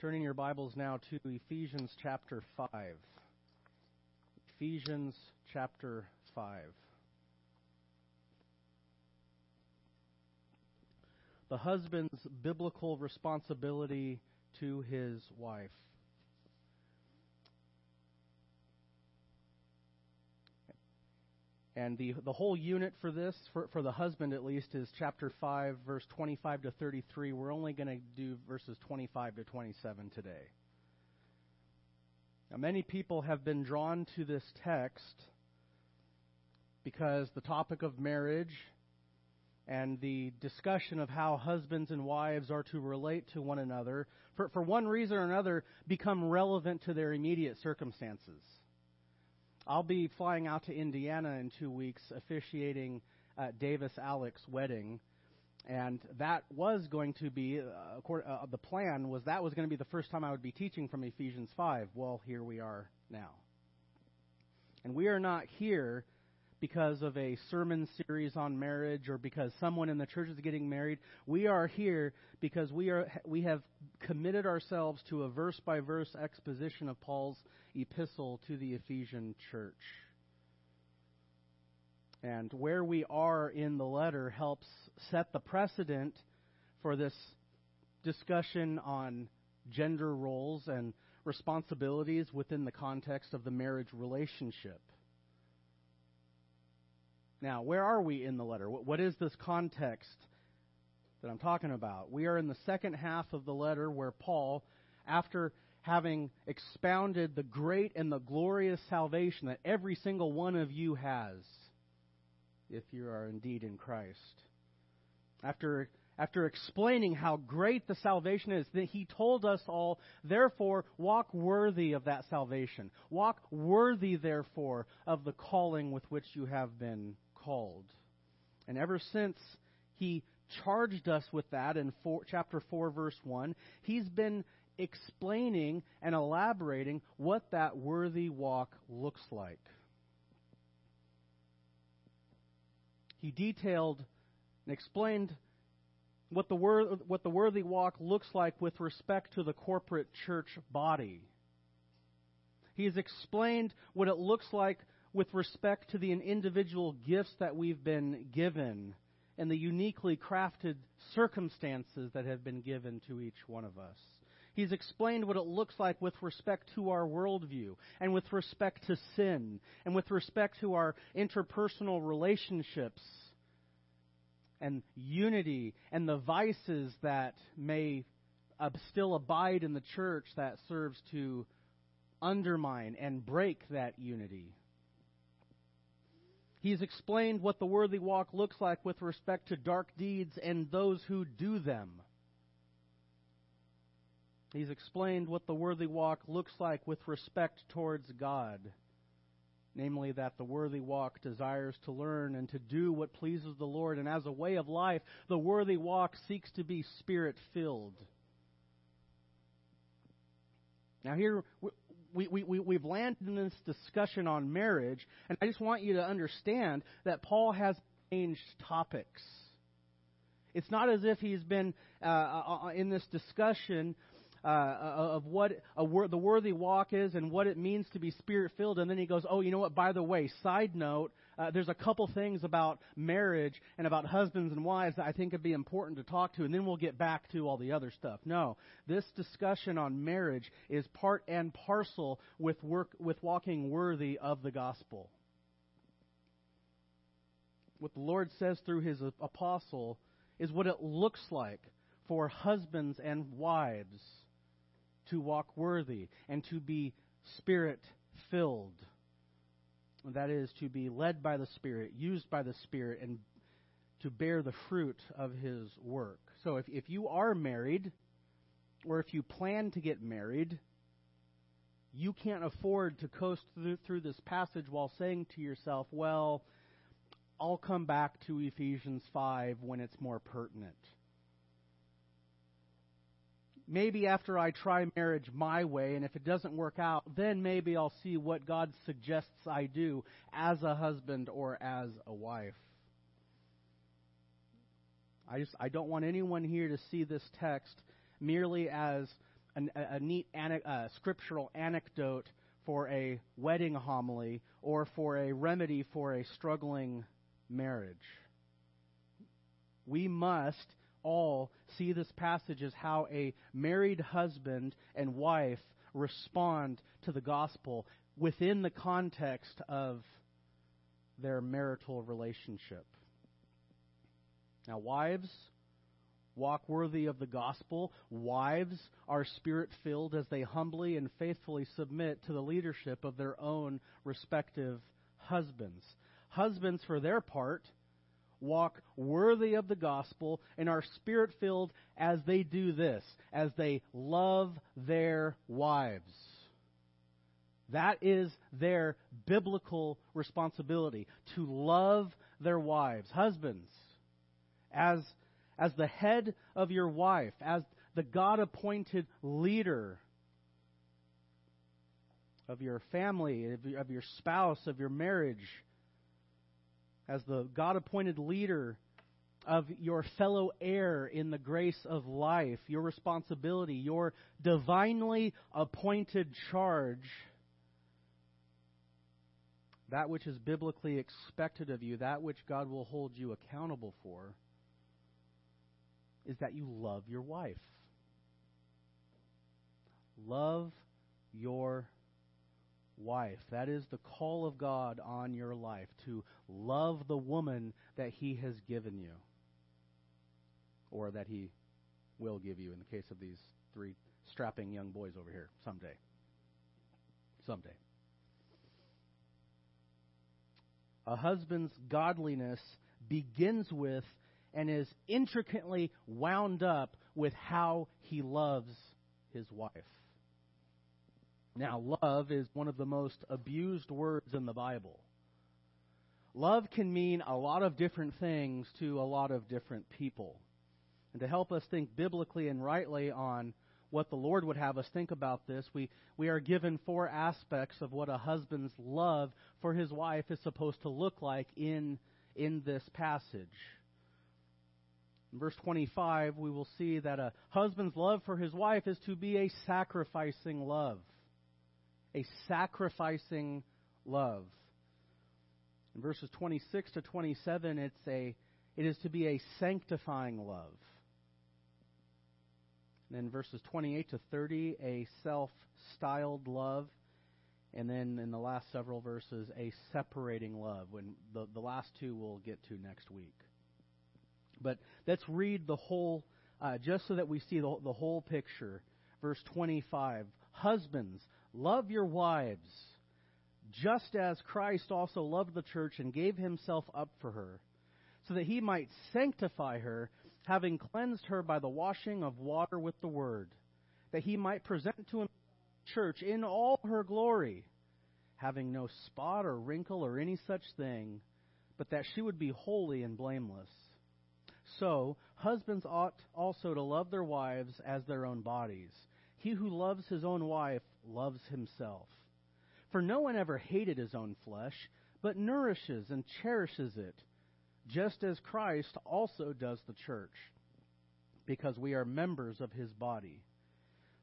Turning your Bibles now to Ephesians chapter 5. Ephesians chapter 5. The husband's biblical responsibility to his wife. And the, the whole unit for this, for, for the husband at least, is chapter 5, verse 25 to 33. We're only going to do verses 25 to 27 today. Now, many people have been drawn to this text because the topic of marriage and the discussion of how husbands and wives are to relate to one another, for, for one reason or another, become relevant to their immediate circumstances. I'll be flying out to Indiana in two weeks, officiating uh, Davis Alex' wedding, and that was going to be uh, uh, the plan was that was going to be the first time I would be teaching from Ephesians five. Well, here we are now, and we are not here because of a sermon series on marriage or because someone in the church is getting married. We are here because we are we have committed ourselves to a verse by verse exposition of Paul's epistle to the Ephesian church. And where we are in the letter helps set the precedent for this discussion on gender roles and responsibilities within the context of the marriage relationship. Now, where are we in the letter? What is this context that I'm talking about? We are in the second half of the letter where Paul, after having expounded the great and the glorious salvation that every single one of you has, if you are indeed in Christ, after after explaining how great the salvation is, that he told us all, therefore, walk worthy of that salvation. Walk worthy, therefore, of the calling with which you have been called. And ever since he charged us with that in four, chapter 4, verse 1, he's been explaining and elaborating what that worthy walk looks like. He detailed and explained what the, wor- what the worthy walk looks like with respect to the corporate church body. He has explained what it looks like with respect to the individual gifts that we've been given and the uniquely crafted circumstances that have been given to each one of us. He's explained what it looks like with respect to our worldview, and with respect to sin, and with respect to our interpersonal relationships, and unity, and the vices that may still abide in the church that serves to undermine and break that unity. He's explained what the worthy walk looks like with respect to dark deeds and those who do them. He's explained what the worthy walk looks like with respect towards God. Namely, that the worthy walk desires to learn and to do what pleases the Lord. And as a way of life, the worthy walk seeks to be spirit filled. Now, here we, we, we, we've landed in this discussion on marriage, and I just want you to understand that Paul has changed topics. It's not as if he's been uh, uh, uh in this discussion uh, of what wor- the worthy walk is and what it means to be spirit filled, and then he goes, "Oh, you know what? By the way, side note, uh, there's a couple things about marriage and about husbands and wives that I think would be important to talk to, and then we'll get back to all the other stuff." No, this discussion on marriage is part and parcel with work with walking worthy of the gospel. What the Lord says through His apostle is what it looks like for husbands and wives to walk worthy and to be spirit filled. That is, to be led by the Spirit, used by the Spirit, and to bear the fruit of His work. So if, if you are married, or if you plan to get married, you can't afford to coast through, through this passage while saying to yourself, well, I'll come back to Ephesians 5 when it's more pertinent maybe after I try marriage my way, and if it doesn't work out, then maybe I'll see what God suggests I do as a husband or as a wife. I just I don't want anyone here to see this text merely as an, a, a neat uh, scriptural anecdote for a wedding homily or for a remedy for a struggling marriage. We must all see this passage as how a married husband and wife respond to the gospel within the context of their marital relationship. Now, wives, walk worthy of the gospel. Wives are spirit filled as they humbly and faithfully submit to the leadership of their own respective husbands. Husbands, for their part, walk worthy of the gospel and are spirit filled as they do this, as they love their wives. That is their biblical responsibility to love their wives. Husbands, as, as the head of your wife, as the God appointed leader of your family, of your spouse, of your marriage, as the God appointed leader of your fellow heir in the grace of life, your responsibility, your divinely appointed charge, that which is biblically expected of you, that which God will hold you accountable for, is that you love your wife. Love your wife. That is the call of God on your life to love the woman that He has given you, or that He will give you in the case of these three strapping young boys over here someday. Someday. A husband's godliness begins with and is intricately wound up with how he loves his wife. Now, love is one of the most abused words in the Bible. Love can mean a lot of different things to a lot of different people. And to help us think biblically and rightly on what the Lord would have us think about this, we, we are given four aspects of what a husband's love for his wife is supposed to look like in, in this passage. In verse 25, we will see that a husband's love for his wife is to be a sacrificing love a sacrificing love. In verses 26 to 27, it's a, it is to be a sanctifying love. And then verses 28 to 30, a self styled love. And then in the last several verses, a separating love. When the, the last two we'll get to next week. But let's read the whole, uh, just so that we see the, the whole picture. Verse 25 Husbands, Love your wives, just as Christ also loved the church and gave himself up for her, so that he might sanctify her, having cleansed her by the washing of water with the word, that he might present to him church in all her glory, having no spot or wrinkle or any such thing, but that she would be holy and blameless. So, husbands ought also to love their wives as their own bodies. He who loves his own wife loves himself. For no one ever hated his own flesh, but nourishes and cherishes it, just as Christ also does the church, because we are members of his body.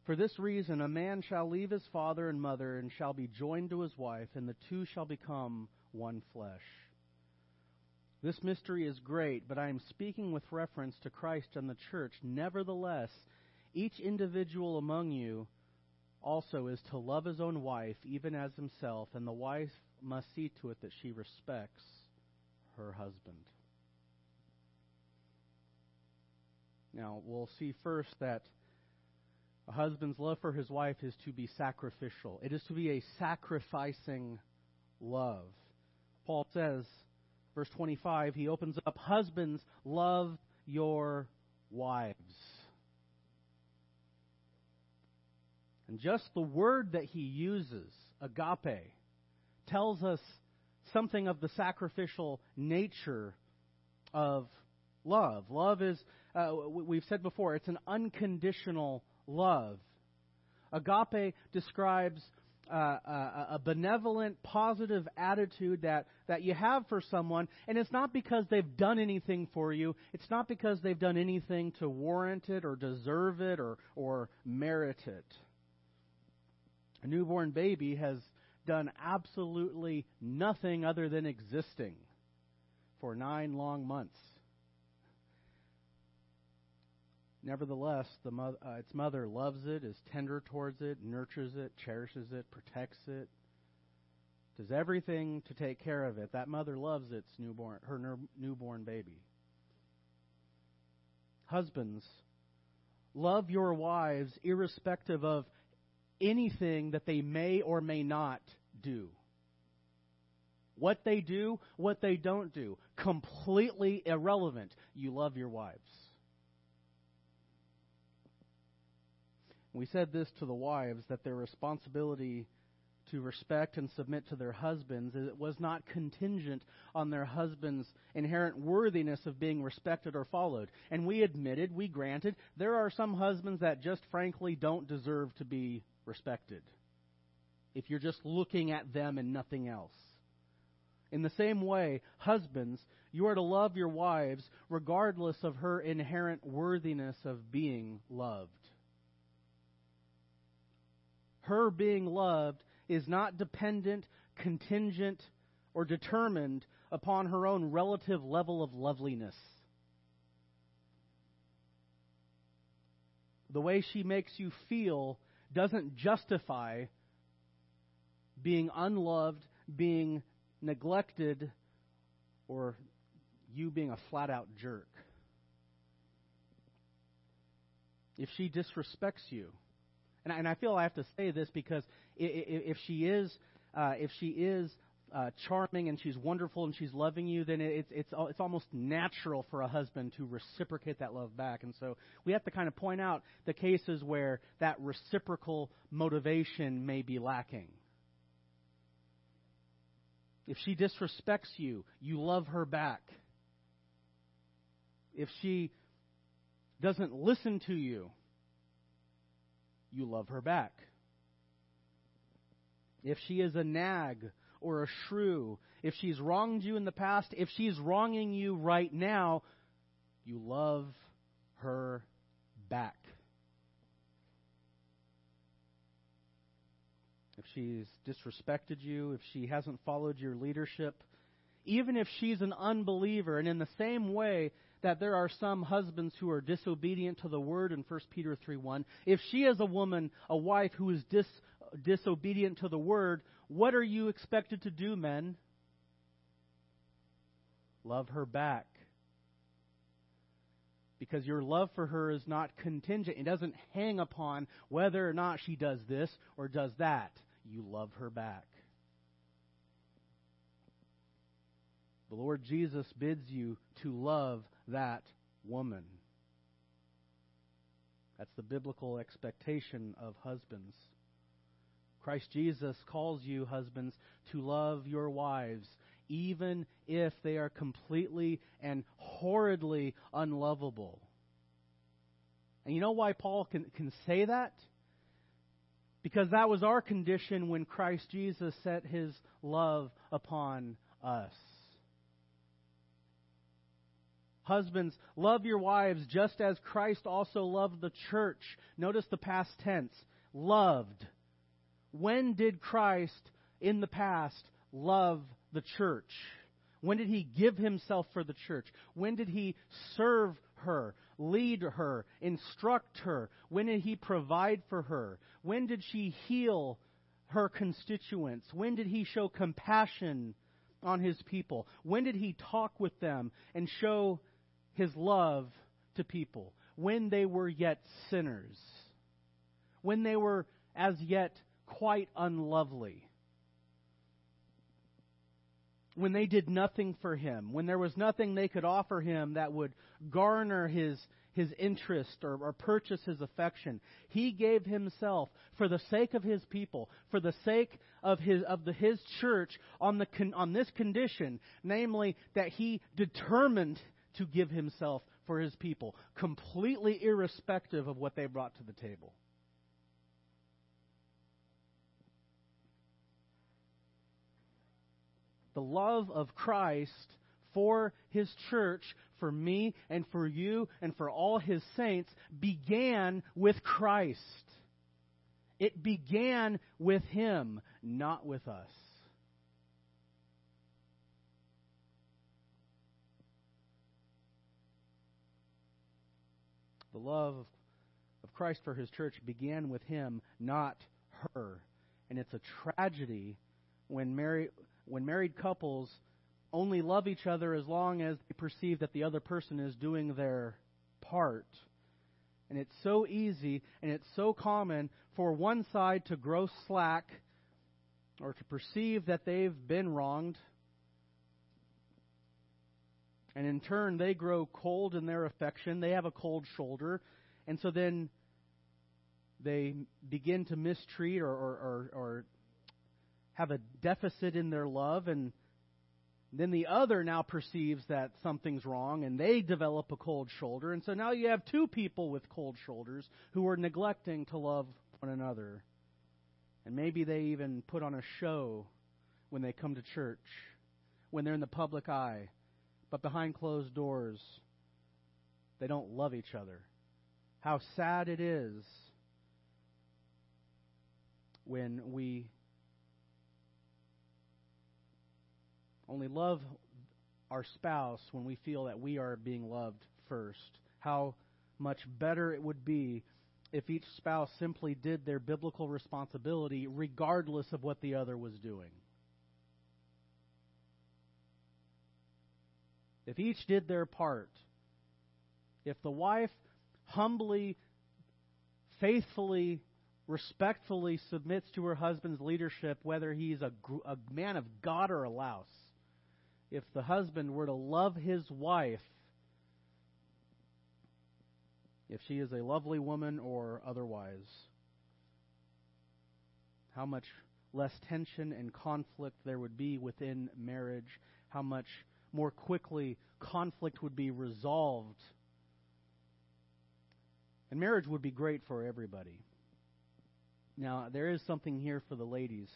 For this reason, a man shall leave his father and mother and shall be joined to his wife, and the two shall become one flesh. This mystery is great, but I am speaking with reference to Christ and the church. Nevertheless, each individual among you also is to love his own wife even as himself, and the wife must see to it that she respects her husband. Now, we'll see first that a husband's love for his wife is to be sacrificial. It is to be a sacrificing love. Paul says, verse 25, he opens up, Husbands, love your wives And just the word that he uses, agape, tells us something of the sacrificial nature of love. Love is, uh, we've said before, it's an unconditional love. Agape describes uh, a, a benevolent, positive attitude that, that you have for someone, and it's not because they've done anything for you. It's not because they've done anything to warrant it or deserve it or, or merit it. A newborn baby has done absolutely nothing other than existing for nine long months. Nevertheless, the mother, uh, its mother loves it, is tender towards it, nurtures it, cherishes it, protects it, does everything to take care of it. That mother loves its newborn, her newborn baby. Husbands, love your wives irrespective of anything that they may or may not do. What they do, what they don't do, completely irrelevant. You love your wives. We said this to the wives that their responsibility to respect and submit to their husbands it was not contingent on their husband's inherent worthiness of being respected or followed. And we admitted, we granted, there are some husbands that just frankly don't deserve to be respected. If you're just looking at them and nothing else. In the same way, husbands, you are to love your wives regardless of her inherent worthiness of being loved her being loved is not dependent, contingent, or determined upon her own relative level of loveliness. The way she makes you feel doesn't justify being unloved, being neglected, or you being a flat out jerk. If she disrespects you, and, I feel I have to say this because if she is, uh, if she is uh, charming and she's wonderful and she's loving you, then it's it's it's almost natural for a husband to reciprocate that love back. And so we have to kind of point out the cases where that reciprocal motivation may be lacking. If she disrespects you, you love her back. If she doesn't listen to you, you love her back. If she is a nag or a shrew, if she's wronged you in the past, if she's wronging you right now, you love her back. If she's disrespected you, if she hasn't followed your leadership, even if she's an unbeliever, and in the same way that there are some husbands who are disobedient to the word in 1 Peter 3 1. If she is a woman, a wife who is dis, disobedient to the word, what are you expected to do, men? Love her back. Because your love for her is not contingent. It doesn't hang upon whether or not she does this or does that. You love her back. The Lord Jesus bids you to love that woman. That's the biblical expectation of husbands. Christ Jesus calls you, husbands, to love your wives, even if they are completely and horridly unlovable. And you know why Paul can, can say that? Because that was our condition when Christ Jesus set his love upon us. Husbands, love your wives just as Christ also loved the church. Notice the past tense. Loved. When did Christ in the past love the church? When did he give himself for the church? When did he serve her, lead her, instruct her? When did he provide for her? When did she heal her constituents? When did he show compassion on his people? When did he talk with them and show his love to people when they were yet sinners, when they were as yet quite unlovely, when they did nothing for him, when there was nothing they could offer him that would garner his, his interest or, or purchase his affection. He gave himself for the sake of his people, for the sake of his, of the, his church on, the, on this condition, namely that he determined to give himself for his people, completely irrespective of what they brought to the table. The love of Christ for his church, for me and for you and for all his saints, began with Christ. It began with him, not with us. The love of Christ for his church began with him, not her. And it's a tragedy when married when married couples only love each other as long as they perceive that the other person is doing their part. And it's so easy and it's so common for one side to grow slack or to perceive that they've been wronged. And in turn, they grow cold in their affection. They have a cold shoulder. And so then they begin to mistreat or, or, or, or have a deficit in their love. And then the other now perceives that something's wrong and they develop a cold shoulder. And so now you have two people with cold shoulders who are neglecting to love one another. And maybe they even put on a show when they come to church, when they're in the public eye. But behind closed doors, they don't love each other. How sad it is when we only love our spouse when we feel that we are being loved first. How much better it would be if each spouse simply did their biblical responsibility regardless of what the other was doing. If each did their part, if the wife humbly, faithfully, respectfully submits to her husband's leadership, whether he's a, a man of God or a louse, if the husband were to love his wife, if she is a lovely woman or otherwise, how much less tension and conflict there would be within marriage, how much more quickly conflict would be resolved. And marriage would be great for everybody. Now, there is something here for the ladies.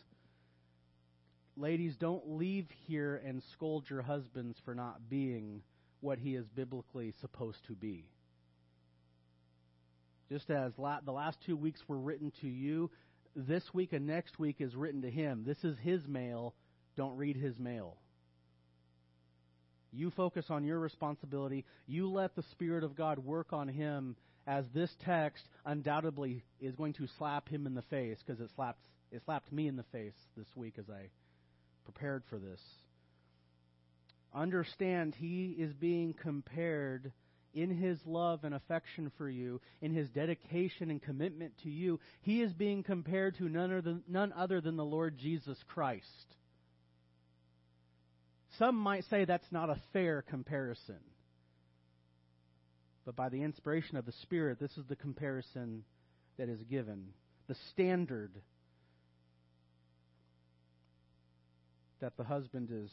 Ladies, don't leave here and scold your husbands for not being what he is biblically supposed to be. Just as la- the last two weeks were written to you, this week and next week is written to him. This is his mail. Don't read his mail. You focus on your responsibility. You let the Spirit of God work on him as this text undoubtedly is going to slap him in the face because it slapped, it slapped me in the face this week as I prepared for this. Understand he is being compared in his love and affection for you, in his dedication and commitment to you. He is being compared to none other than, none other than the Lord Jesus Christ. Some might say that's not a fair comparison. But by the inspiration of the Spirit, this is the comparison that is given. The standard that the husband is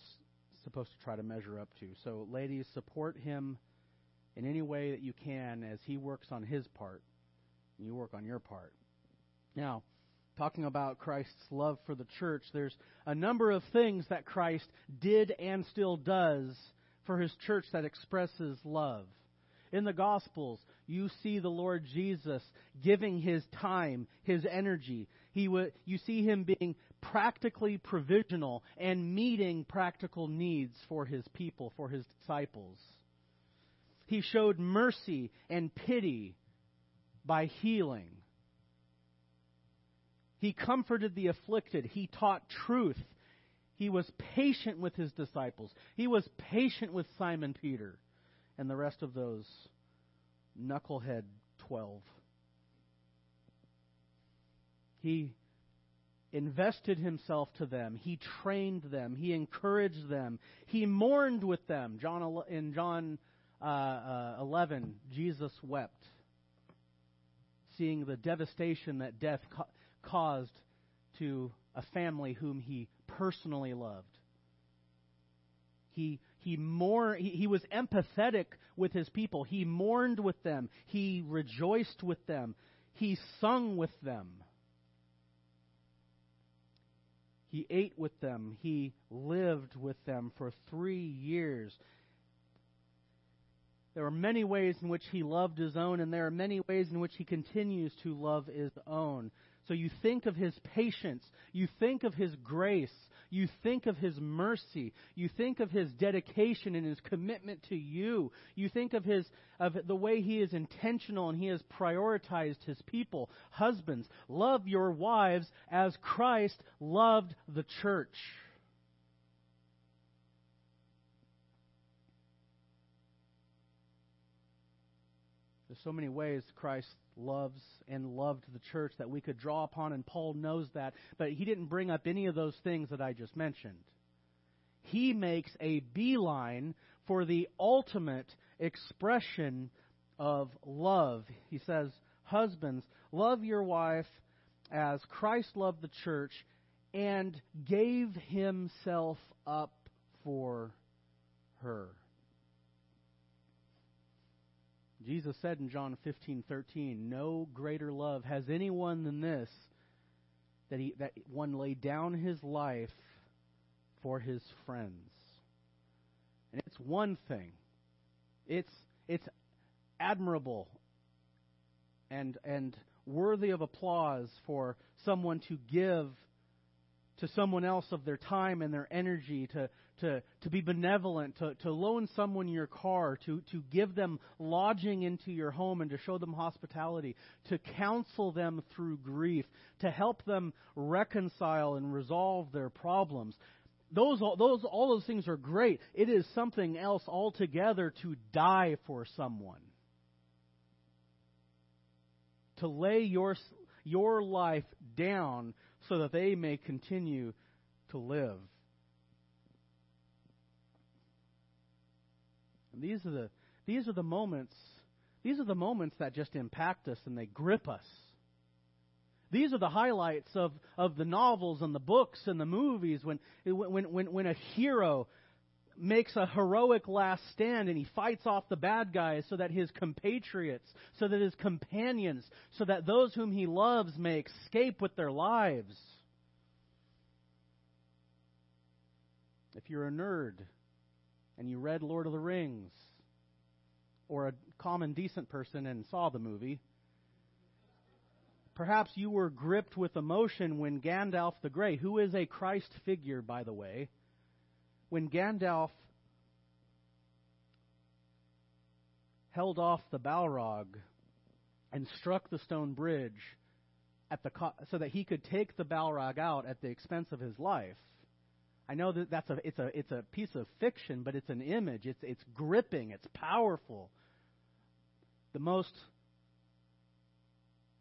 supposed to try to measure up to. So, ladies, support him in any way that you can as he works on his part, and you work on your part. Now, talking about Christ's love for the church, there's a number of things that Christ did and still does for his church that expresses love. In the Gospels, you see the Lord Jesus giving his time, his energy. He w- you see him being practically provisional and meeting practical needs for his people, for his disciples. He showed mercy and pity by healing. He comforted the afflicted. He taught truth. He was patient with his disciples. He was patient with Simon Peter and the rest of those knucklehead 12. He invested himself to them. He trained them. He encouraged them. He mourned with them. John in John uh, uh, 11, Jesus wept, seeing the devastation that death ca- caused to a family whom he personally loved. He he more he, he was empathetic with his people. He mourned with them. He rejoiced with them. He sung with them. He ate with them. He lived with them for three years. There are many ways in which he loved his own, and there are many ways in which he continues to love his own. So you think of his patience, you think of his grace, you think of his mercy, you think of his dedication and his commitment to you. You think of his of the way he is intentional and he has prioritized his people. Husbands, love your wives as Christ loved the church. There's so many ways Christ loves and loved the church that we could draw upon, and Paul knows that, but he didn't bring up any of those things that I just mentioned. He makes a beeline for the ultimate expression of love. He says, Husbands, love your wife as Christ loved the church and gave himself up for her. Jesus said in John 15:13, "No greater love has anyone than this that he that one laid down his life for his friends." And it's one thing. It's it's admirable and and worthy of applause for someone to give to someone else of their time and their energy, to, to, to be benevolent, to, to loan someone your car, to, to give them lodging into your home and to show them hospitality, to counsel them through grief, to help them reconcile and resolve their problems. Those, those, all those things are great. It is something else altogether to die for someone. To lay your, your life down so that they may continue to live. And these are the these are the moments these are the moments that just impact us and they grip us. These are the highlights of, of the novels and the books and the movies when, when, when, when a hero makes a heroic last stand and he fights off the bad guys so that his compatriots, so that his companions, so that those whom he loves may escape with their lives. If you're a nerd and you read Lord of the Rings, or a common decent person and saw the movie, perhaps you were gripped with emotion when Gandalf the Grey, who is a Christ figure, by the way, when Gandalf held off the Balrog and struck the stone bridge at the co- so that he could take the Balrog out at the expense of his life. I know that that's a it's a it's a piece of fiction, but it's an image. It's it's gripping. It's powerful. The most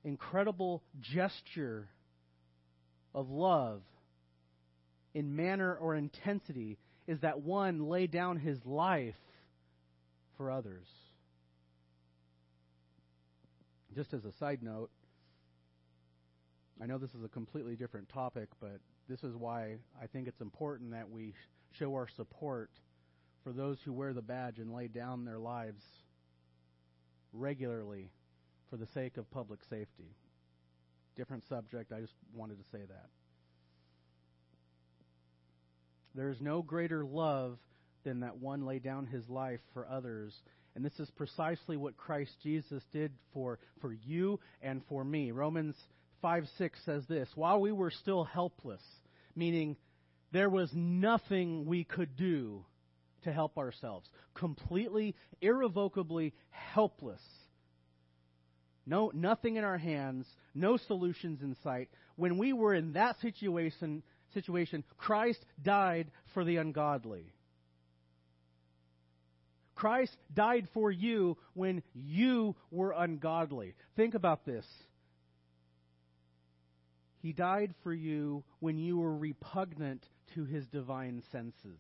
incredible gesture of love in manner or intensity is that one laid down his life for others. Just as a side note, I know this is a completely different topic, but this is why I think it's important that we show our support for those who wear the badge and lay down their lives regularly for the sake of public safety. Different subject, I just wanted to say that. There is no greater love than that one lay down his life for others. And this is precisely what Christ Jesus did for, for you and for me. Romans 5 6 says this While we were still helpless, meaning there was nothing we could do to help ourselves, completely, irrevocably helpless. No, nothing in our hands, no solutions in sight. When we were in that situation, situation, Christ died for the ungodly. Christ died for you when you were ungodly. Think about this. He died for you when you were repugnant to his divine senses.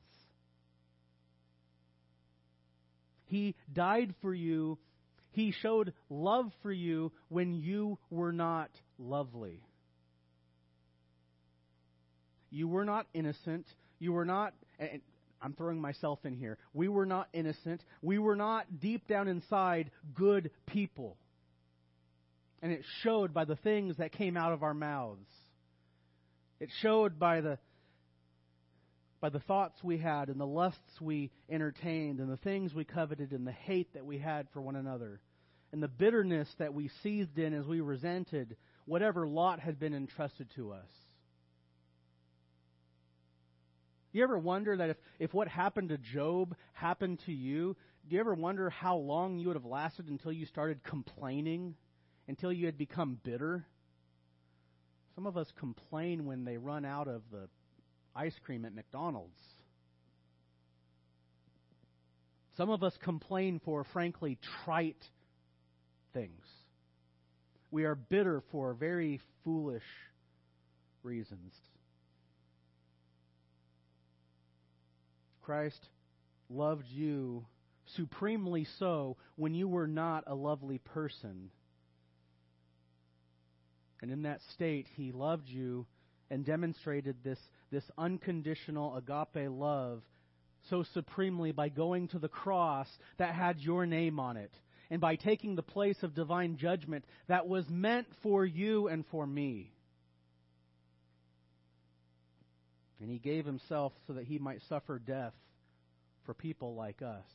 He died for you. He showed love for you when you were not lovely. You were not innocent. You were not. I'm throwing myself in here. We were not innocent. We were not deep down inside good people. And it showed by the things that came out of our mouths. It showed by the, by the thoughts we had and the lusts we entertained and the things we coveted and the hate that we had for one another and the bitterness that we seethed in as we resented whatever lot had been entrusted to us. Do you ever wonder that if, if what happened to Job happened to you, do you ever wonder how long you would have lasted until you started complaining, until you had become bitter? Some of us complain when they run out of the ice cream at McDonald's. Some of us complain for, frankly, trite things. We are bitter for very foolish reasons. Christ loved you supremely so when you were not a lovely person. And in that state, he loved you and demonstrated this, this unconditional agape love so supremely by going to the cross that had your name on it, and by taking the place of divine judgment that was meant for you and for me. And he gave himself so that he might suffer death for people like us.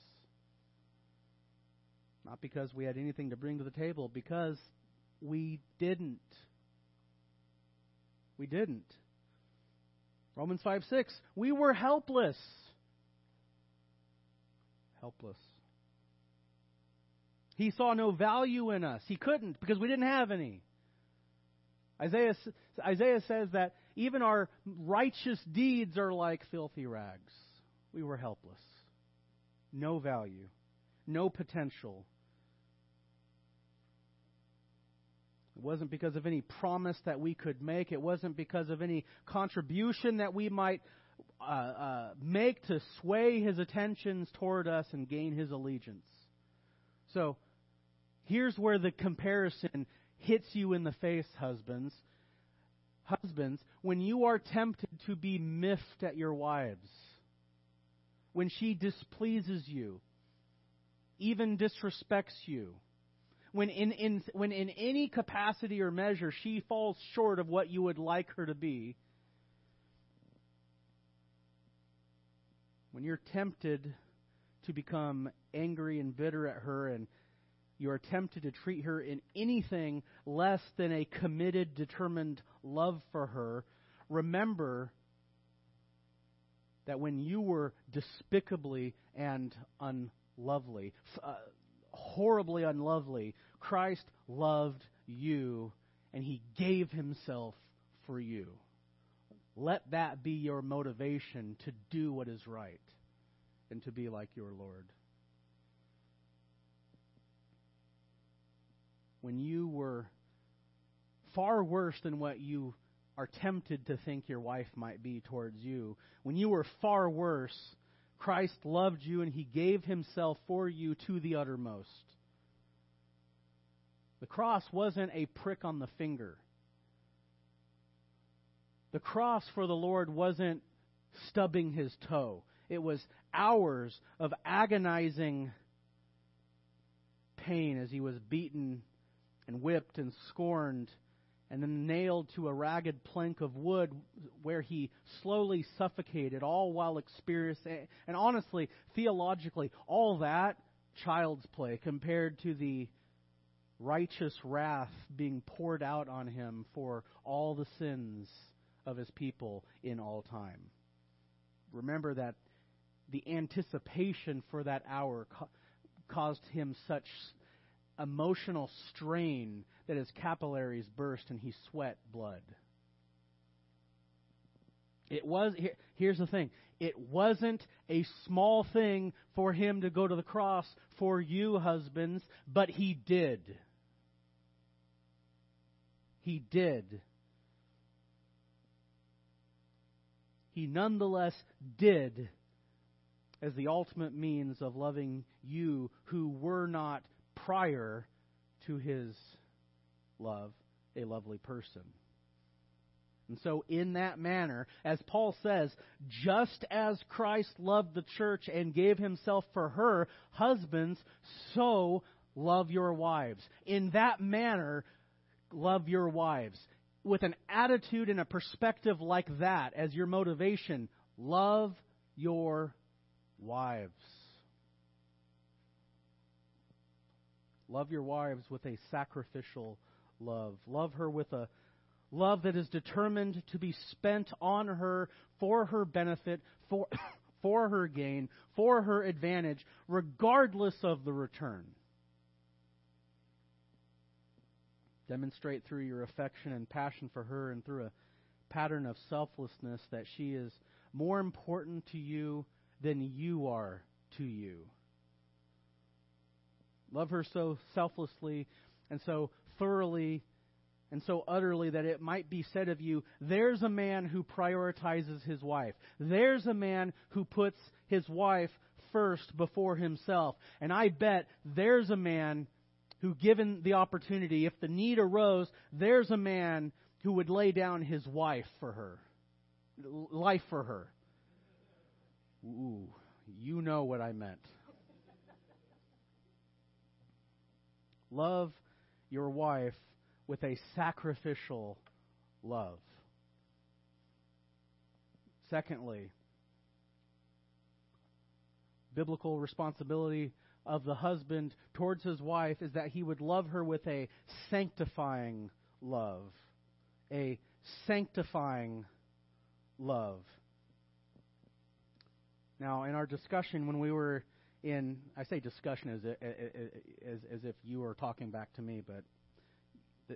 Not because we had anything to bring to the table, because we didn't. We didn't. Romans 5 6. We were helpless. Helpless. He saw no value in us. He couldn't because we didn't have any. Isaiah, Isaiah says that even our righteous deeds are like filthy rags. We were helpless. No value. No potential. It wasn't because of any promise that we could make. It wasn't because of any contribution that we might uh, uh, make to sway his attentions toward us and gain his allegiance. So, here's where the comparison hits you in the face, husbands. Husbands, when you are tempted to be miffed at your wives, when she displeases you, even disrespects you, when in, in, when in any capacity or measure she falls short of what you would like her to be, when you're tempted to become angry and bitter at her and you are tempted to treat her in anything less than a committed, determined love for her, remember that when you were despicably and unlovely, uh, horribly unlovely, Christ loved you and he gave himself for you. Let that be your motivation to do what is right and to be like your Lord. When you were far worse than what you are tempted to think your wife might be towards you, when you were far worse, Christ loved you and he gave himself for you to the uttermost. The cross wasn't a prick on the finger. The cross for the Lord wasn't stubbing his toe. It was hours of agonizing pain as he was beaten and whipped and scorned and then nailed to a ragged plank of wood where he slowly suffocated, all while experiencing, and honestly, theologically, all that child's play compared to the righteous wrath being poured out on him for all the sins of his people in all time. Remember that the anticipation for that hour caused him such emotional strain that his capillaries burst and he sweat blood. It was here's the thing. It wasn't a small thing for him to go to the cross for you husbands, but he did. He did. He nonetheless did as the ultimate means of loving you who were not prior to his love a lovely person. And so, in that manner, as Paul says, just as Christ loved the church and gave himself for her, husbands, so love your wives. In that manner, love your wives. With an attitude and a perspective like that as your motivation, Love your wives. Love your wives with a sacrificial love. Love her with a love that is determined to be spent on her for her benefit, for, for her gain, for her advantage, regardless of the return. Demonstrate through your affection and passion for her and through a pattern of selflessness that she is more important to you than you are to you. Love her so selflessly and so thoroughly and so utterly that it might be said of you, there's a man who prioritizes his wife. There's a man who puts his wife first before himself. And I bet there's a man who, given the opportunity, if the need arose, there's a man who would lay down his wife for her, life for her. Ooh, you know what I meant. Love your wife with a sacrificial love. Secondly, biblical responsibility of the husband towards his wife is that he would love her with a sanctifying love. A sanctifying love. Now, in our discussion, when we were in, I say discussion as, as, as if you were talking back to me, but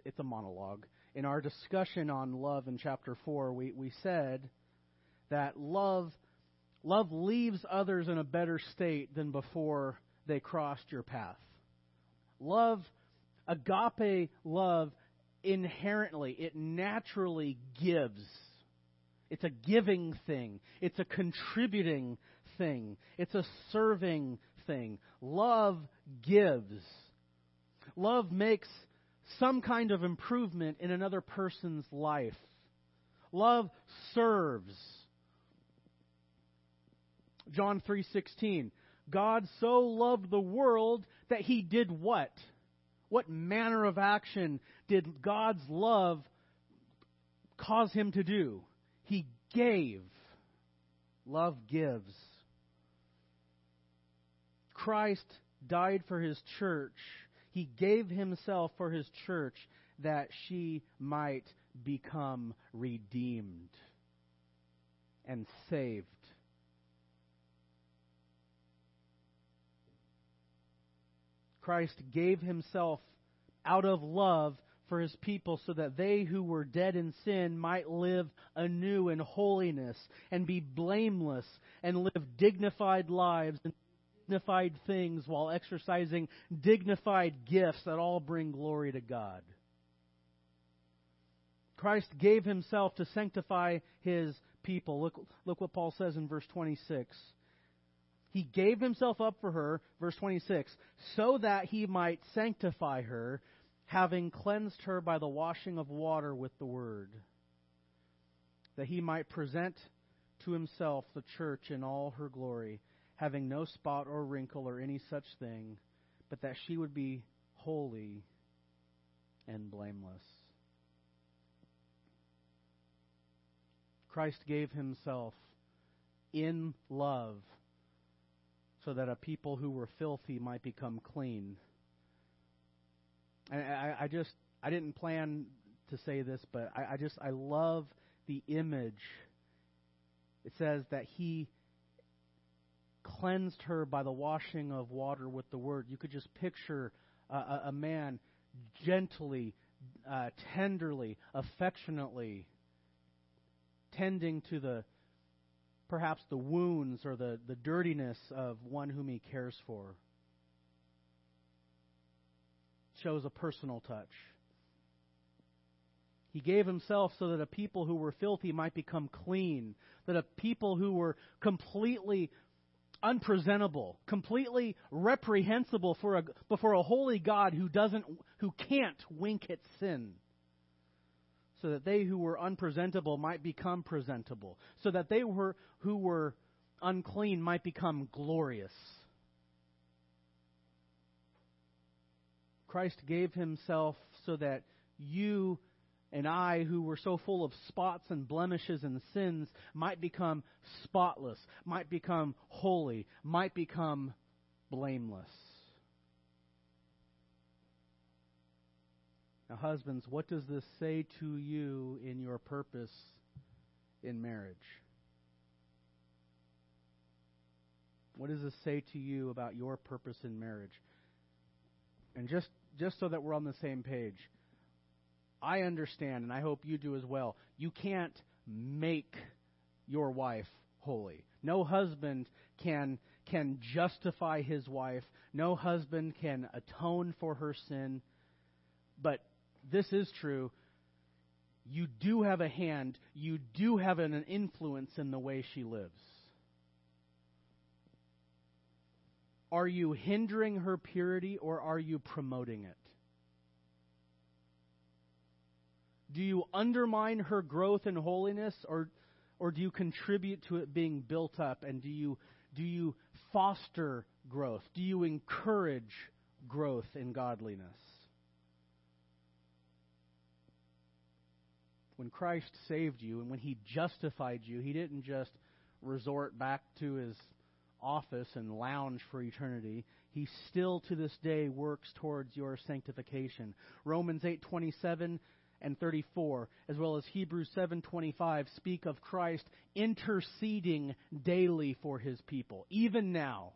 it's a monologue. In our discussion on love in chapter 4, we, we said that love, love leaves others in a better state than before they crossed your path. Love, agape love, inherently, it naturally gives. It's a giving thing. It's a contributing thing. It's a serving thing. Love gives. Love makes some kind of improvement in another person's life. Love serves. John 3:16 God so loved the world that he did what? What manner of action did God's love cause him to do? He gave. Love gives. Christ died for his church he gave himself for his church that she might become redeemed and saved. Christ gave himself out of love for his people so that they who were dead in sin might live anew in holiness and be blameless and live dignified lives and dignified things while exercising dignified gifts that all bring glory to God. Christ gave himself to sanctify his people. Look, look what Paul says in verse 26. He gave himself up for her, verse 26, so that he might sanctify her, having cleansed her by the washing of water with the word, that he might present to himself the church in all her glory having no spot or wrinkle or any such thing, but that she would be holy and blameless. Christ gave himself in love so that a people who were filthy might become clean. And I, I just, I didn't plan to say this, but I, I just, I love the image. It says that he cleansed her by the washing of water with the word. You could just picture a, a man gently, uh, tenderly, affectionately tending to the perhaps the wounds or the, the dirtiness of one whom he cares for. Shows a personal touch. He gave himself so that a people who were filthy might become clean, that a people who were completely unpresentable, completely reprehensible for a, before a holy God who doesn't, who can't wink at sin. So that they who were unpresentable might become presentable. So that they were, who were unclean might become glorious. Christ gave himself so that you and I, who were so full of spots and blemishes and sins, might become spotless, might become holy, might become blameless. Now, husbands, what does this say to you in your purpose in marriage? What does this say to you about your purpose in marriage? And just, just so that we're on the same page, I understand, and I hope you do as well, you can't make your wife holy. No husband can, can justify his wife. No husband can atone for her sin. But this is true. You do have a hand, you do have an influence in the way she lives. Are you hindering her purity or are you promoting it? Do you undermine her growth in holiness or, or do you contribute to it being built up? And do you, do you foster growth? Do you encourage growth in godliness? When Christ saved you and when he justified you, he didn't just resort back to his office and lounge for eternity. He still to this day works towards your sanctification. Romans 8:27 and 34 as well as Hebrews 7:25 speak of Christ interceding daily for his people even now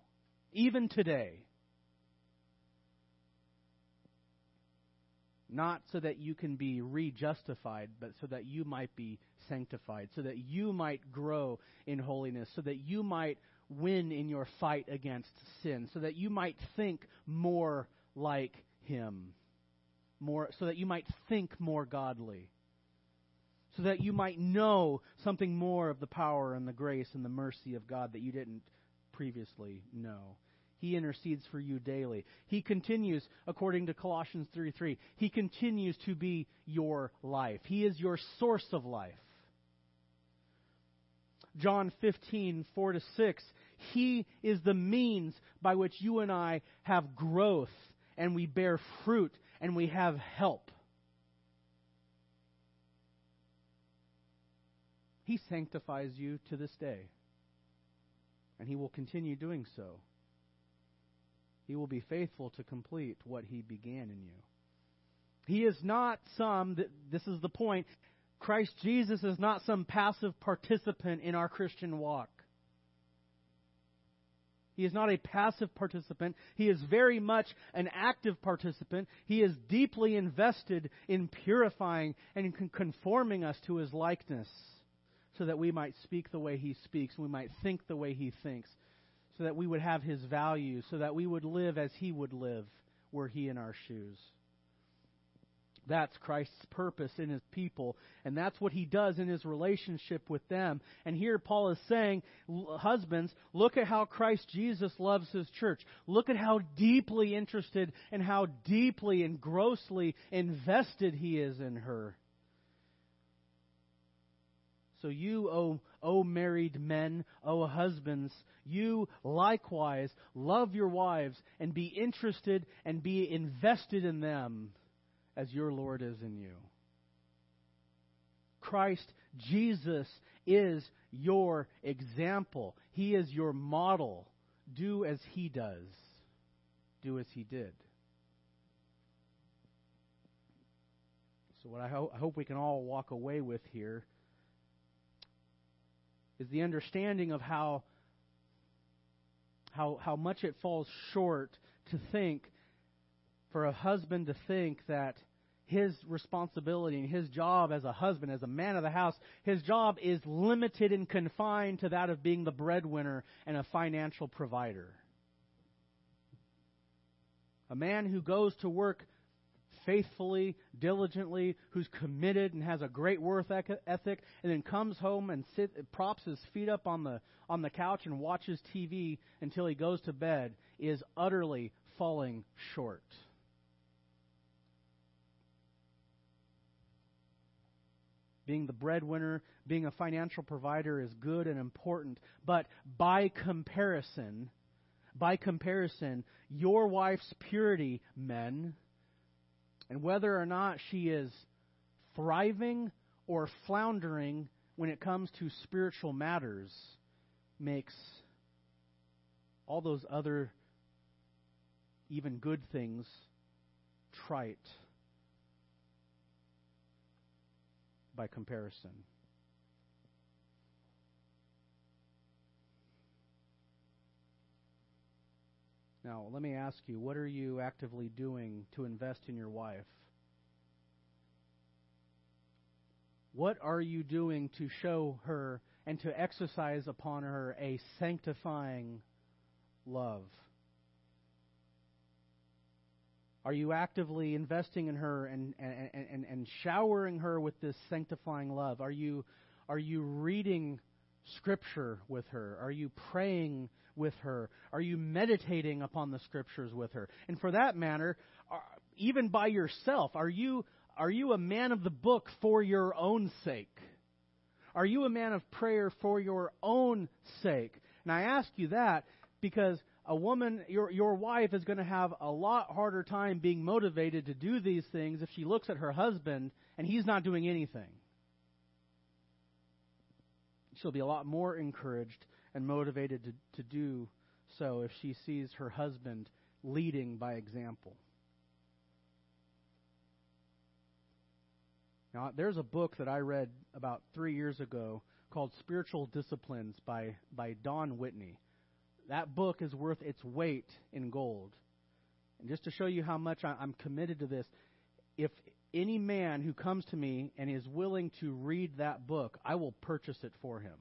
even today. Not so that you can be rejustified, but so that you might be sanctified, so that you might grow in holiness, so that you might win in your fight against sin, so that you might think more like Him, more, so that you might think more godly, so that you might know something more of the power and the grace and the mercy of God that you didn't previously know. He intercedes for you daily. He continues, according to Colossians 3 3, He continues to be your life. He is your source of life. John 15, 4 to 6, He is the means by which you and I have growth and we bear fruit and we have help. He sanctifies you to this day, and He will continue doing so. He will be faithful to complete what he began in you. He is not some, this is the point, Christ Jesus is not some passive participant in our Christian walk. He is not a passive participant. He is very much an active participant. He is deeply invested in purifying and conforming us to his likeness so that we might speak the way he speaks, we might think the way he thinks, so that we would have his values, so that we would live as he would live were he in our shoes. That's Christ's purpose in his people, and that's what he does in his relationship with them. And here Paul is saying, husbands, look at how Christ Jesus loves his church. Look at how deeply interested and how deeply and grossly invested he is in her. So you, O, o married men, O husbands, you likewise love your wives and be interested and be invested in them as your Lord is in you. Christ Jesus is your example. He is your model. Do as he does. Do as he did. So, what I, ho- I hope we can all walk away with here is the understanding of how, how, how much it falls short to think, for a husband to think that his responsibility and his job as a husband, as a man of the house, his job is limited and confined to that of being the breadwinner and a financial provider. A man who goes to work faithfully, diligently, who's committed and has a great work ethic, and then comes home and sit, props his feet up on the on the couch and watches TV until he goes to bed, is utterly falling short. Being the breadwinner, being a financial provider is good and important, but by comparison, by comparison, your wife's purity, men, and whether or not she is thriving or floundering when it comes to spiritual matters makes all those other even good things trite by comparison. Now, let me ask you what are you actively doing to invest in your wife? What are you doing to show her and to exercise upon her a sanctifying love? Are you actively investing in her and, and, and, and showering her with this sanctifying love? Are you, are you reading Scripture with her? Are you praying with her? Are you meditating upon the Scriptures with her? And for that matter, are, even by yourself, are you, are you a man of the book for your own sake? Are you a man of prayer for your own sake? And I ask you that because a woman, your, your wife, is going to have a lot harder time being motivated to do these things if she looks at her husband and he's not doing anything. She'll be a lot more encouraged and motivated to, to do so if she sees her husband leading by example. Now, there's a book that I read about three years ago called Spiritual Disciplines by, by Don Whitney. That book is worth its weight in gold. And just to show you how much I'm committed to this, if any man who comes to me and is willing to read that book, I will purchase it for him.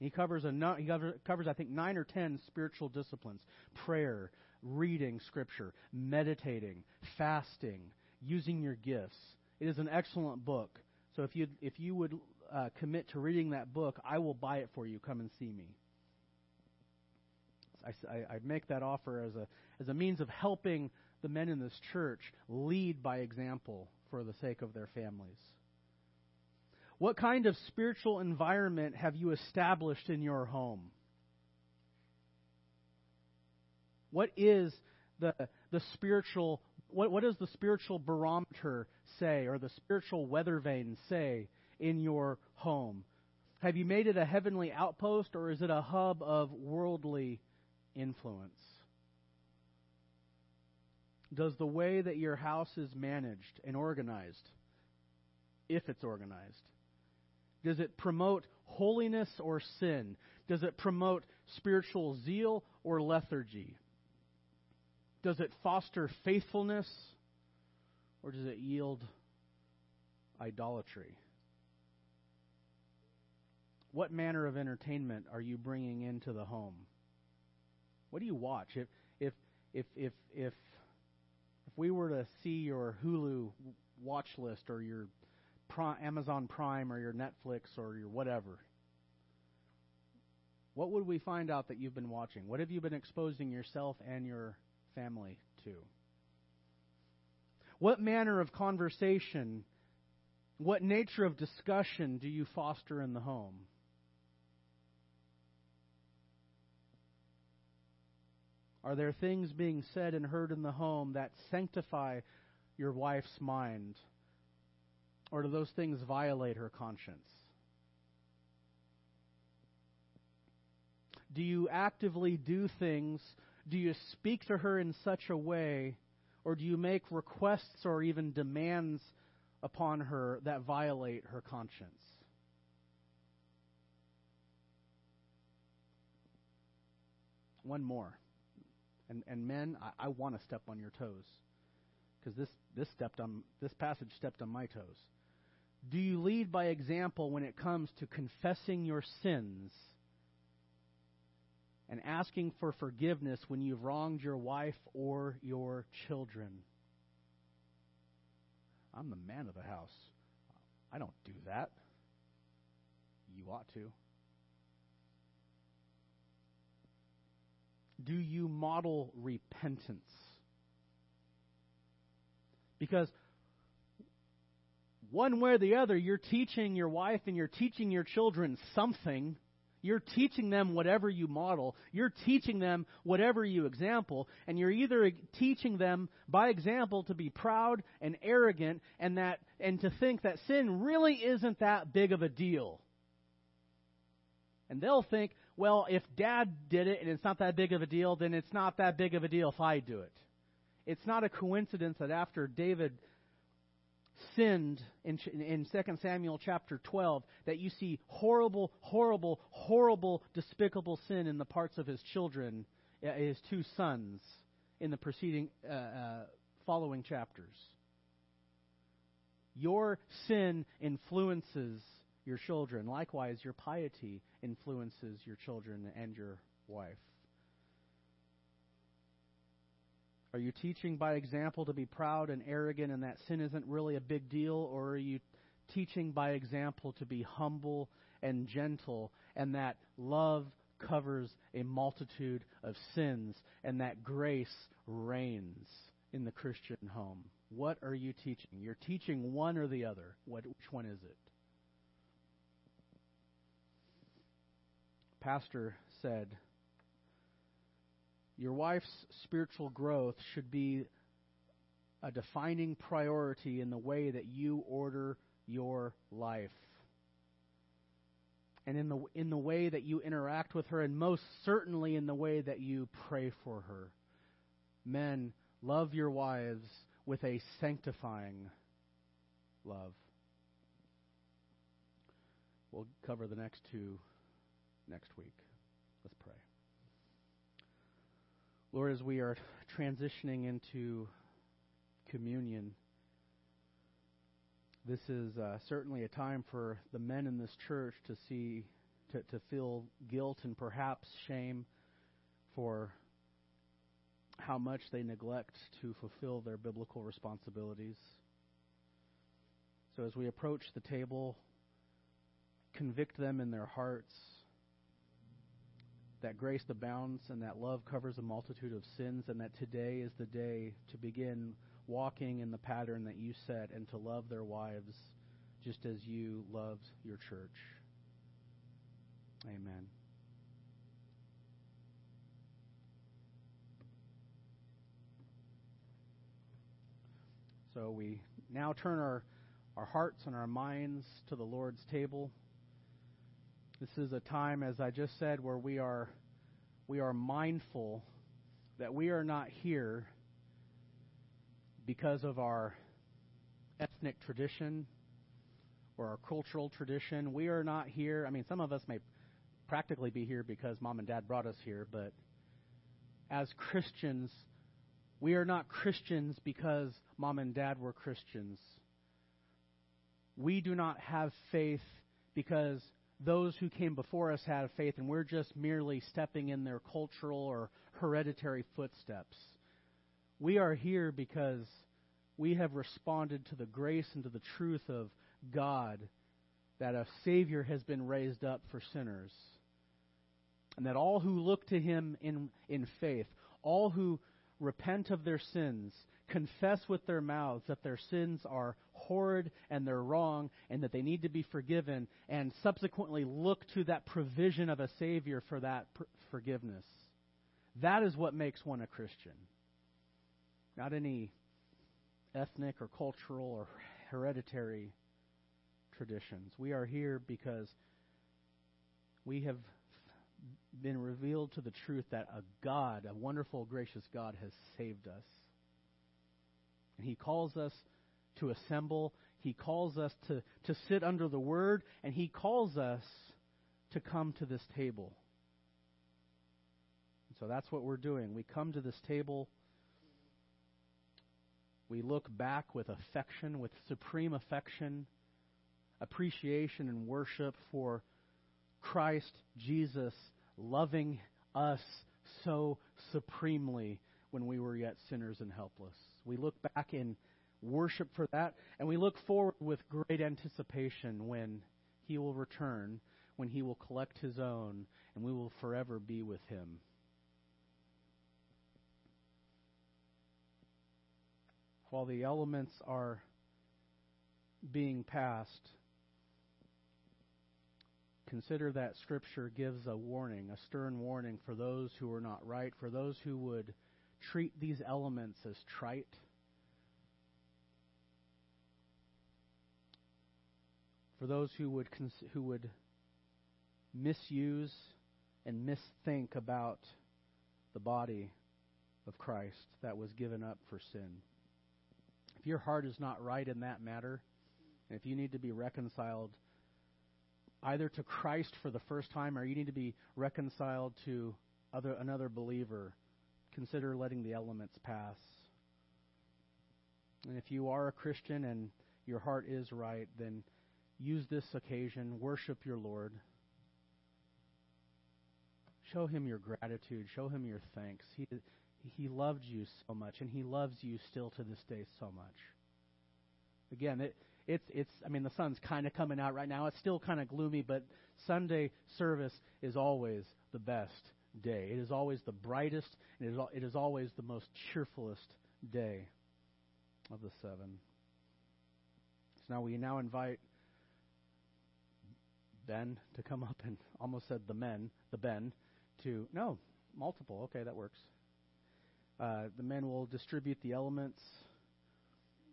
He covers a he covers, I think nine or ten spiritual disciplines: prayer, reading scripture, meditating, fasting, using your gifts. It is an excellent book. So if you if you would uh, commit to reading that book, I will buy it for you. Come and see me. I, I make that offer as a, as a means of helping the men in this church lead by example for the sake of their families. What kind of spiritual environment have you established in your home? What is the, the spiritual what, what does the spiritual barometer say or the spiritual weather vane say in your home? Have you made it a heavenly outpost or is it a hub of worldly influence? Does the way that your house is managed and organized, if it's organized, does it promote holiness or sin? Does it promote spiritual zeal or lethargy? Does it foster faithfulness or does it yield idolatry? What manner of entertainment are you bringing into the home? What do you watch? If if if if if if we were to see your Hulu watch list or your Amazon Prime or your Netflix or your whatever, what would we find out that you've been watching? What have you been exposing yourself and your family to? What manner of conversation, what nature of discussion do you foster in the home? Are there things being said and heard in the home that sanctify your wife's mind? Or do those things violate her conscience? Do you actively do things? Do you speak to her in such a way? Or do you make requests or even demands upon her that violate her conscience? One more. And, and men, I, I want to step on your toes because this, this, stepped on, this passage stepped on my toes. Do you lead by example when it comes to confessing your sins and asking for forgiveness when you've wronged your wife or your children? I'm the man of the house. I don't do that. You ought to. Do you model repentance? Because one way or the other, you're teaching your wife and you're teaching your children something You're teaching them whatever you model. You're teaching them whatever you example. And you're either teaching them by example to be proud and arrogant and that and to think that sin really isn't that big of a deal. And they'll think, well, if dad did it and it's not that big of a deal, then it's not that big of a deal if I do it. It's not a coincidence that after David sinned in, in 2 Samuel chapter 12 that you see horrible, horrible, horrible, despicable sin in the parts of his children, uh, his two sons, in the preceding, uh, uh, following chapters. Your sin influences your children. Likewise, your piety influences your children and your wife. Are you teaching by example to be proud and arrogant and that sin isn't really a big deal? Or are you teaching by example to be humble and gentle and that love covers a multitude of sins and that grace reigns in the Christian home? What are you teaching? You're teaching one or the other. What, which one is it? Pastor said, your wife's spiritual growth should be a defining priority in the way that you order your life. And in the, in the way that you interact with her, and most certainly in the way that you pray for her. Men, love your wives with a sanctifying love. We'll cover the next two next week. Let's pray. Lord, as we are transitioning into communion, this is uh, certainly a time for the men in this church to see, to, to feel guilt and perhaps shame for how much they neglect to fulfill their biblical responsibilities. So as we approach the table, convict them in their hearts that grace abounds and that love covers a multitude of sins, and that today is the day to begin walking in the pattern that you set and to love their wives just as you loved your church. Amen. So we now turn our, our hearts and our minds to the Lord's table. This is a time, as I just said, where we are, we are mindful that we are not here because of our ethnic tradition or our cultural tradition. We are not here. I mean, some of us may practically be here because mom and dad brought us here, but as Christians, we are not Christians because mom and dad were Christians. We do not have faith because those who came before us had faith, and we're just merely stepping in their cultural or hereditary footsteps. We are here because we have responded to the grace and to the truth of God that a Savior has been raised up for sinners. And that all who look to Him in, in faith, all who repent of their sins, confess with their mouths that their sins are horrid and they're wrong and that they need to be forgiven, and subsequently look to that provision of a Savior for that pr- forgiveness. That is what makes one a Christian. Not any ethnic or cultural or hereditary traditions. We are here because we have been revealed to the truth that a God, a wonderful, gracious God, has saved us. And He calls us to assemble. He calls us to, to sit under the Word, and He calls us to come to this table. And so that's what we're doing. We come to this table. We look back with affection, with supreme affection, appreciation, and worship for Christ Jesus loving us so supremely when we were yet sinners and helpless. We look back in worship for that, and we look forward with great anticipation when He will return, when He will collect His own, and we will forever be with Him. While the elements are being passed, consider that Scripture gives a warning, a stern warning for those who are not right, for those who would treat these elements as trite. For those who would cons- who would misuse and misthink about the body of Christ that was given up for sin. If your heart is not right in that matter, and if you need to be reconciled either to Christ for the first time or you need to be reconciled to other another believer, consider letting the elements pass. And if you are a Christian and your heart is right, then use this occasion, worship your Lord. Show him your gratitude, show him your thanks. He he loved you so much and he loves you still to this day so much. Again, it it's it's I mean the sun's kind of coming out right now. It's still kind of gloomy, but Sunday service is always the best day. It is always the brightest, and it is, it is always the most cheerfulest day of the seven. So now we now invite Ben to come up and almost said the men, the Ben, to no multiple. Okay, that works. Uh, the men will distribute the elements.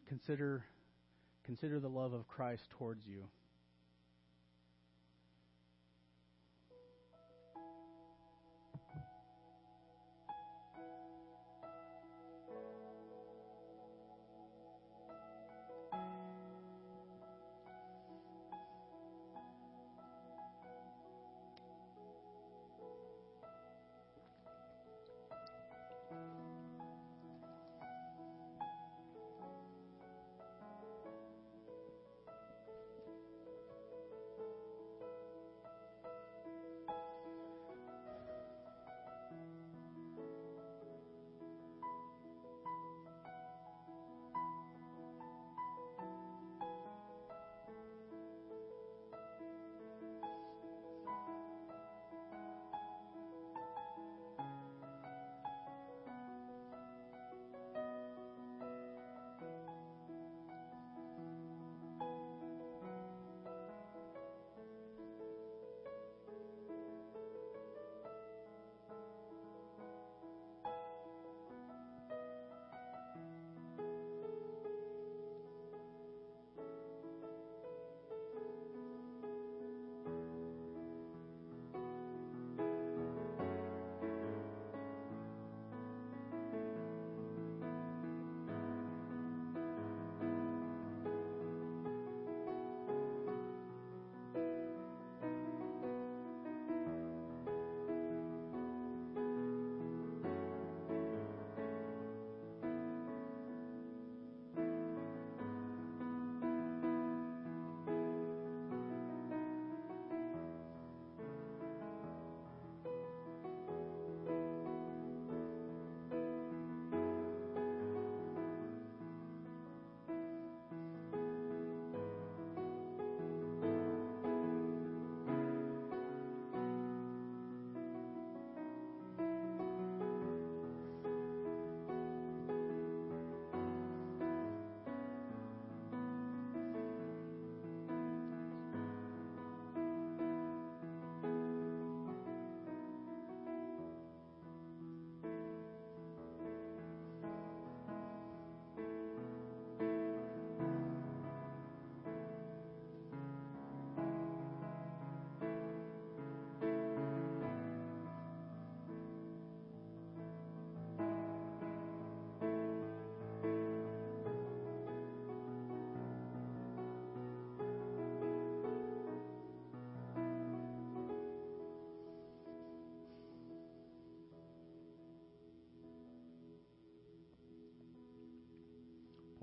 Consider Consider the love of Christ towards you.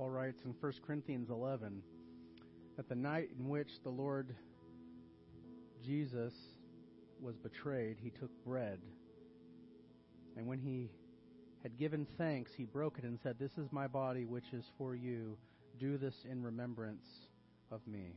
Paul writes in 1 Corinthians 11 that the night in which the Lord Jesus was betrayed, he took bread. And when he had given thanks, he broke it and said, This is my body, which is for you. Do this in remembrance of me.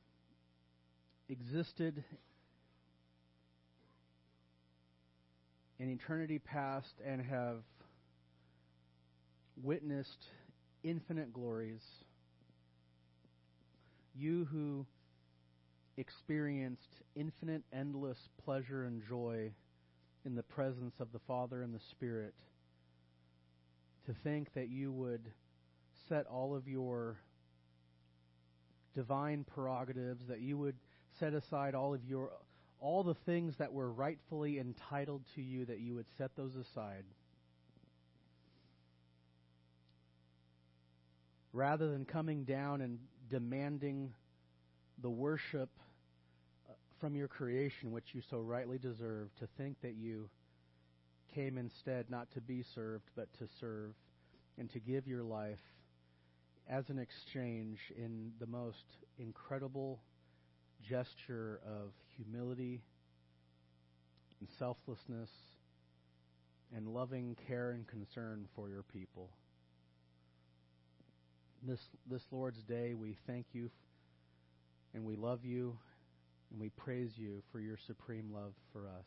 existed in eternity past and have witnessed infinite glories, you who experienced infinite, endless pleasure and joy in the presence of the Father and the Spirit to think that you would set all of your divine prerogatives, that you would set aside all of your all the things that were rightfully entitled to you, that you would set those aside. Rather than coming down and demanding the worship uh, from your creation, which you so rightly deserve, to think that you came instead not to be served, but to serve and to give your life as an exchange in the most incredible gesture of humility and selflessness and loving care and concern for your people. This, this Lord's Day, we thank you and we love you and we praise you for your supreme love for us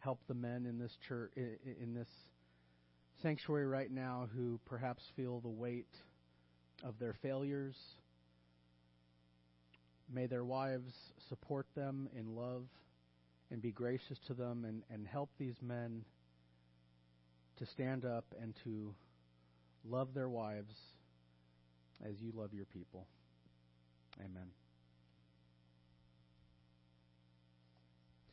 help the men in this church in this sanctuary right now who perhaps feel the weight of their failures. May their wives support them in love and be gracious to them and, and help these men to stand up and to love their wives as you love your people. Amen.